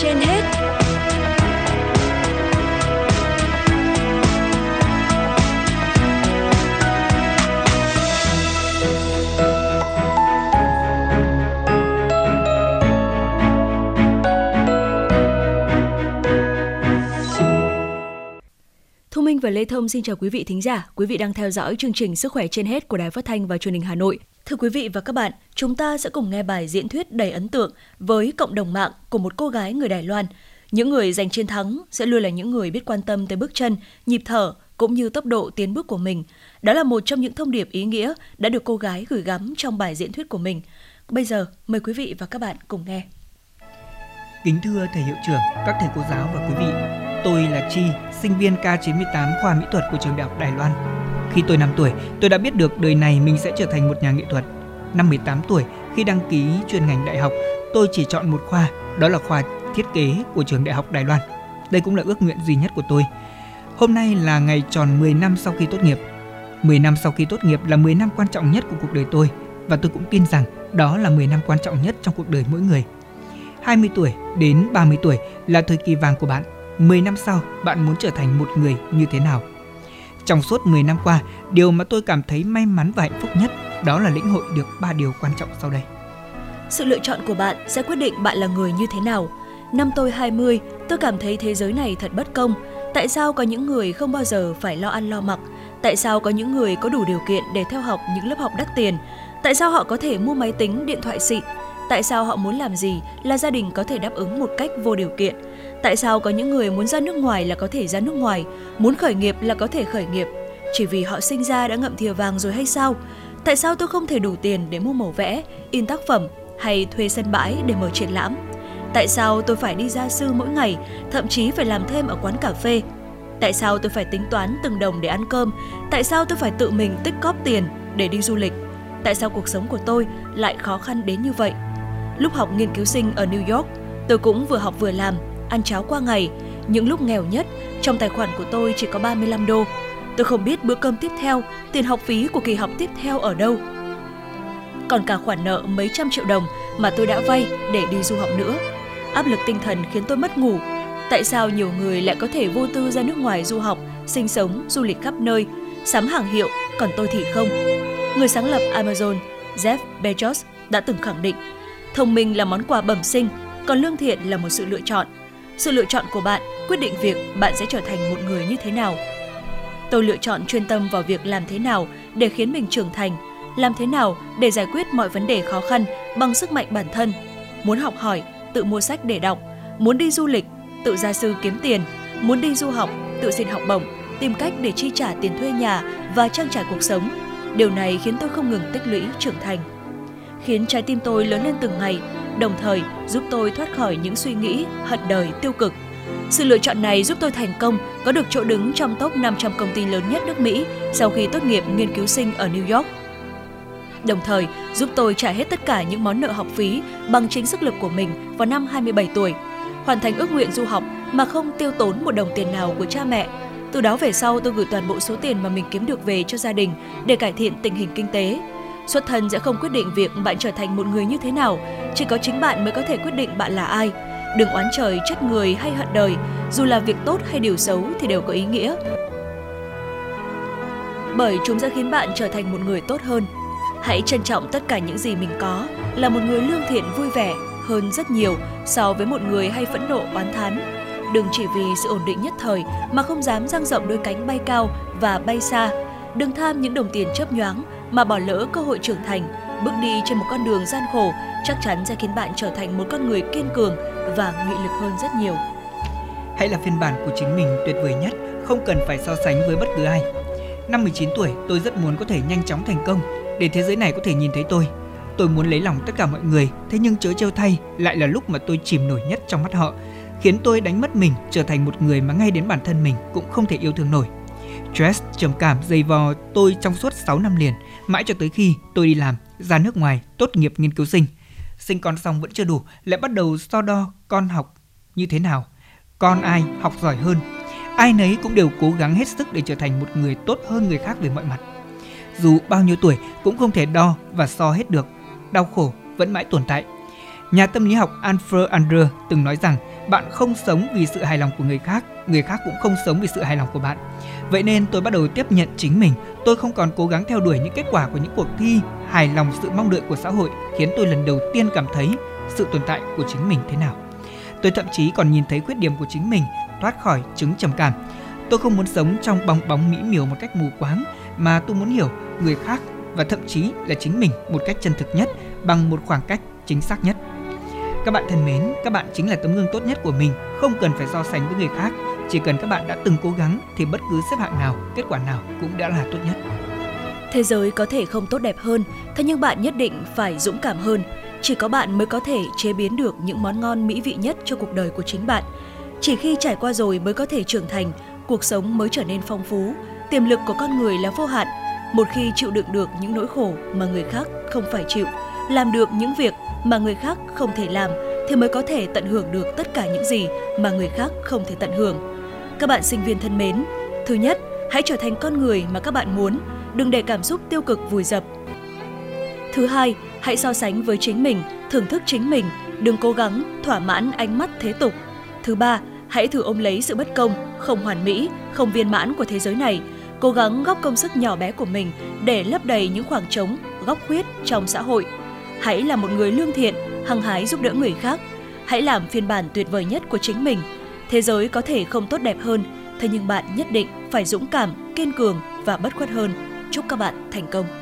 trên hết Thu Minh và Lê Thông xin chào quý vị thính giả. Quý vị đang theo dõi chương trình Sức khỏe trên hết của Đài Phát thanh và Truyền hình Hà Nội. Thưa quý vị và các bạn, chúng ta sẽ cùng nghe bài diễn thuyết đầy ấn tượng với cộng đồng mạng của một cô gái người Đài Loan. Những người giành chiến thắng sẽ luôn là những người biết quan tâm tới bước chân, nhịp thở cũng như tốc độ tiến bước của mình. Đó là một trong những thông điệp ý nghĩa đã được cô gái gửi gắm trong bài diễn thuyết của mình. Bây giờ, mời quý vị và các bạn cùng nghe. Kính thưa thầy hiệu trưởng, các thầy cô giáo và quý vị, tôi là Chi, sinh viên K98 khoa mỹ thuật của trường đại học Đài Loan. Khi tôi 5 tuổi, tôi đã biết được đời này mình sẽ trở thành một nhà nghệ thuật. Năm 18 tuổi, khi đăng ký chuyên ngành đại học, tôi chỉ chọn một khoa, đó là khoa thiết kế của trường đại học Đài Loan. Đây cũng là ước nguyện duy nhất của tôi. Hôm nay là ngày tròn 10 năm sau khi tốt nghiệp. 10 năm sau khi tốt nghiệp là 10 năm quan trọng nhất của cuộc đời tôi và tôi cũng tin rằng đó là 10 năm quan trọng nhất trong cuộc đời mỗi người. 20 tuổi đến 30 tuổi là thời kỳ vàng của bạn. 10 năm sau, bạn muốn trở thành một người như thế nào? Trong suốt 10 năm qua, điều mà tôi cảm thấy may mắn và hạnh phúc nhất đó là lĩnh hội được ba điều quan trọng sau đây. Sự lựa chọn của bạn sẽ quyết định bạn là người như thế nào. Năm tôi 20, tôi cảm thấy thế giới này thật bất công. Tại sao có những người không bao giờ phải lo ăn lo mặc? Tại sao có những người có đủ điều kiện để theo học những lớp học đắt tiền? Tại sao họ có thể mua máy tính, điện thoại xịn? Tại sao họ muốn làm gì là gia đình có thể đáp ứng một cách vô điều kiện? Tại sao có những người muốn ra nước ngoài là có thể ra nước ngoài, muốn khởi nghiệp là có thể khởi nghiệp? Chỉ vì họ sinh ra đã ngậm thìa vàng rồi hay sao? Tại sao tôi không thể đủ tiền để mua màu vẽ, in tác phẩm hay thuê sân bãi để mở triển lãm? Tại sao tôi phải đi gia sư mỗi ngày, thậm chí phải làm thêm ở quán cà phê? Tại sao tôi phải tính toán từng đồng để ăn cơm? Tại sao tôi phải tự mình tích cóp tiền để đi du lịch? Tại sao cuộc sống của tôi lại khó khăn đến như vậy? Lúc học nghiên cứu sinh ở New York, tôi cũng vừa học vừa làm, ăn cháo qua ngày. Những lúc nghèo nhất, trong tài khoản của tôi chỉ có 35 đô. Tôi không biết bữa cơm tiếp theo, tiền học phí của kỳ học tiếp theo ở đâu. Còn cả khoản nợ mấy trăm triệu đồng mà tôi đã vay để đi du học nữa. Áp lực tinh thần khiến tôi mất ngủ. Tại sao nhiều người lại có thể vô tư ra nước ngoài du học, sinh sống, du lịch khắp nơi, sắm hàng hiệu, còn tôi thì không? Người sáng lập Amazon, Jeff Bezos đã từng khẳng định Thông minh là món quà bẩm sinh, còn lương thiện là một sự lựa chọn. Sự lựa chọn của bạn quyết định việc bạn sẽ trở thành một người như thế nào. Tôi lựa chọn chuyên tâm vào việc làm thế nào để khiến mình trưởng thành, làm thế nào để giải quyết mọi vấn đề khó khăn bằng sức mạnh bản thân. Muốn học hỏi, tự mua sách để đọc, muốn đi du lịch, tự gia sư kiếm tiền, muốn đi du học, tự xin học bổng, tìm cách để chi trả tiền thuê nhà và trang trải cuộc sống. Điều này khiến tôi không ngừng tích lũy trưởng thành khiến trái tim tôi lớn lên từng ngày, đồng thời giúp tôi thoát khỏi những suy nghĩ hận đời tiêu cực. Sự lựa chọn này giúp tôi thành công, có được chỗ đứng trong top 500 công ty lớn nhất nước Mỹ sau khi tốt nghiệp nghiên cứu sinh ở New York. Đồng thời, giúp tôi trả hết tất cả những món nợ học phí bằng chính sức lực của mình vào năm 27 tuổi, hoàn thành ước nguyện du học mà không tiêu tốn một đồng tiền nào của cha mẹ. Từ đó về sau, tôi gửi toàn bộ số tiền mà mình kiếm được về cho gia đình để cải thiện tình hình kinh tế, Xuất thân sẽ không quyết định việc bạn trở thành một người như thế nào, chỉ có chính bạn mới có thể quyết định bạn là ai. Đừng oán trời trách người hay hận đời, dù là việc tốt hay điều xấu thì đều có ý nghĩa. Bởi chúng sẽ khiến bạn trở thành một người tốt hơn. Hãy trân trọng tất cả những gì mình có, là một người lương thiện vui vẻ hơn rất nhiều so với một người hay phẫn nộ oán thán. Đừng chỉ vì sự ổn định nhất thời mà không dám dang rộng đôi cánh bay cao và bay xa. Đừng tham những đồng tiền chớp nhoáng mà bỏ lỡ cơ hội trưởng thành, bước đi trên một con đường gian khổ chắc chắn sẽ khiến bạn trở thành một con người kiên cường và nghị lực hơn rất nhiều. Hãy là phiên bản của chính mình tuyệt vời nhất, không cần phải so sánh với bất cứ ai. Năm 19 tuổi, tôi rất muốn có thể nhanh chóng thành công để thế giới này có thể nhìn thấy tôi. Tôi muốn lấy lòng tất cả mọi người, thế nhưng chớ trêu thay lại là lúc mà tôi chìm nổi nhất trong mắt họ, khiến tôi đánh mất mình trở thành một người mà ngay đến bản thân mình cũng không thể yêu thương nổi. Stress, trầm cảm dày vò tôi trong suốt 6 năm liền, mãi cho tới khi tôi đi làm, ra nước ngoài, tốt nghiệp nghiên cứu sinh. Sinh con xong vẫn chưa đủ, lại bắt đầu so đo con học như thế nào, con ai học giỏi hơn. Ai nấy cũng đều cố gắng hết sức để trở thành một người tốt hơn người khác về mọi mặt. Dù bao nhiêu tuổi cũng không thể đo và so hết được, đau khổ vẫn mãi tồn tại. Nhà tâm lý học Alfred Adler từng nói rằng bạn không sống vì sự hài lòng của người khác, người khác cũng không sống vì sự hài lòng của bạn. Vậy nên tôi bắt đầu tiếp nhận chính mình, tôi không còn cố gắng theo đuổi những kết quả của những cuộc thi, hài lòng sự mong đợi của xã hội khiến tôi lần đầu tiên cảm thấy sự tồn tại của chính mình thế nào. Tôi thậm chí còn nhìn thấy khuyết điểm của chính mình thoát khỏi chứng trầm cảm. Tôi không muốn sống trong bong bóng mỹ miều một cách mù quáng mà tôi muốn hiểu người khác và thậm chí là chính mình một cách chân thực nhất bằng một khoảng cách chính xác nhất. Các bạn thân mến, các bạn chính là tấm gương tốt nhất của mình, không cần phải so sánh với người khác. Chỉ cần các bạn đã từng cố gắng thì bất cứ xếp hạng nào, kết quả nào cũng đã là tốt nhất. Thế giới có thể không tốt đẹp hơn, thế nhưng bạn nhất định phải dũng cảm hơn. Chỉ có bạn mới có thể chế biến được những món ngon mỹ vị nhất cho cuộc đời của chính bạn. Chỉ khi trải qua rồi mới có thể trưởng thành, cuộc sống mới trở nên phong phú, tiềm lực của con người là vô hạn. Một khi chịu đựng được những nỗi khổ mà người khác không phải chịu, làm được những việc mà người khác không thể làm thì mới có thể tận hưởng được tất cả những gì mà người khác không thể tận hưởng. Các bạn sinh viên thân mến, thứ nhất, hãy trở thành con người mà các bạn muốn, đừng để cảm xúc tiêu cực vùi dập. Thứ hai, hãy so sánh với chính mình, thưởng thức chính mình, đừng cố gắng thỏa mãn ánh mắt thế tục. Thứ ba, hãy thử ôm lấy sự bất công, không hoàn mỹ, không viên mãn của thế giới này, cố gắng góp công sức nhỏ bé của mình để lấp đầy những khoảng trống, góc khuyết trong xã hội. Hãy là một người lương thiện, hăng hái giúp đỡ người khác. Hãy làm phiên bản tuyệt vời nhất của chính mình. Thế giới có thể không tốt đẹp hơn, thế nhưng bạn nhất định phải dũng cảm, kiên cường và bất khuất hơn. Chúc các bạn thành công!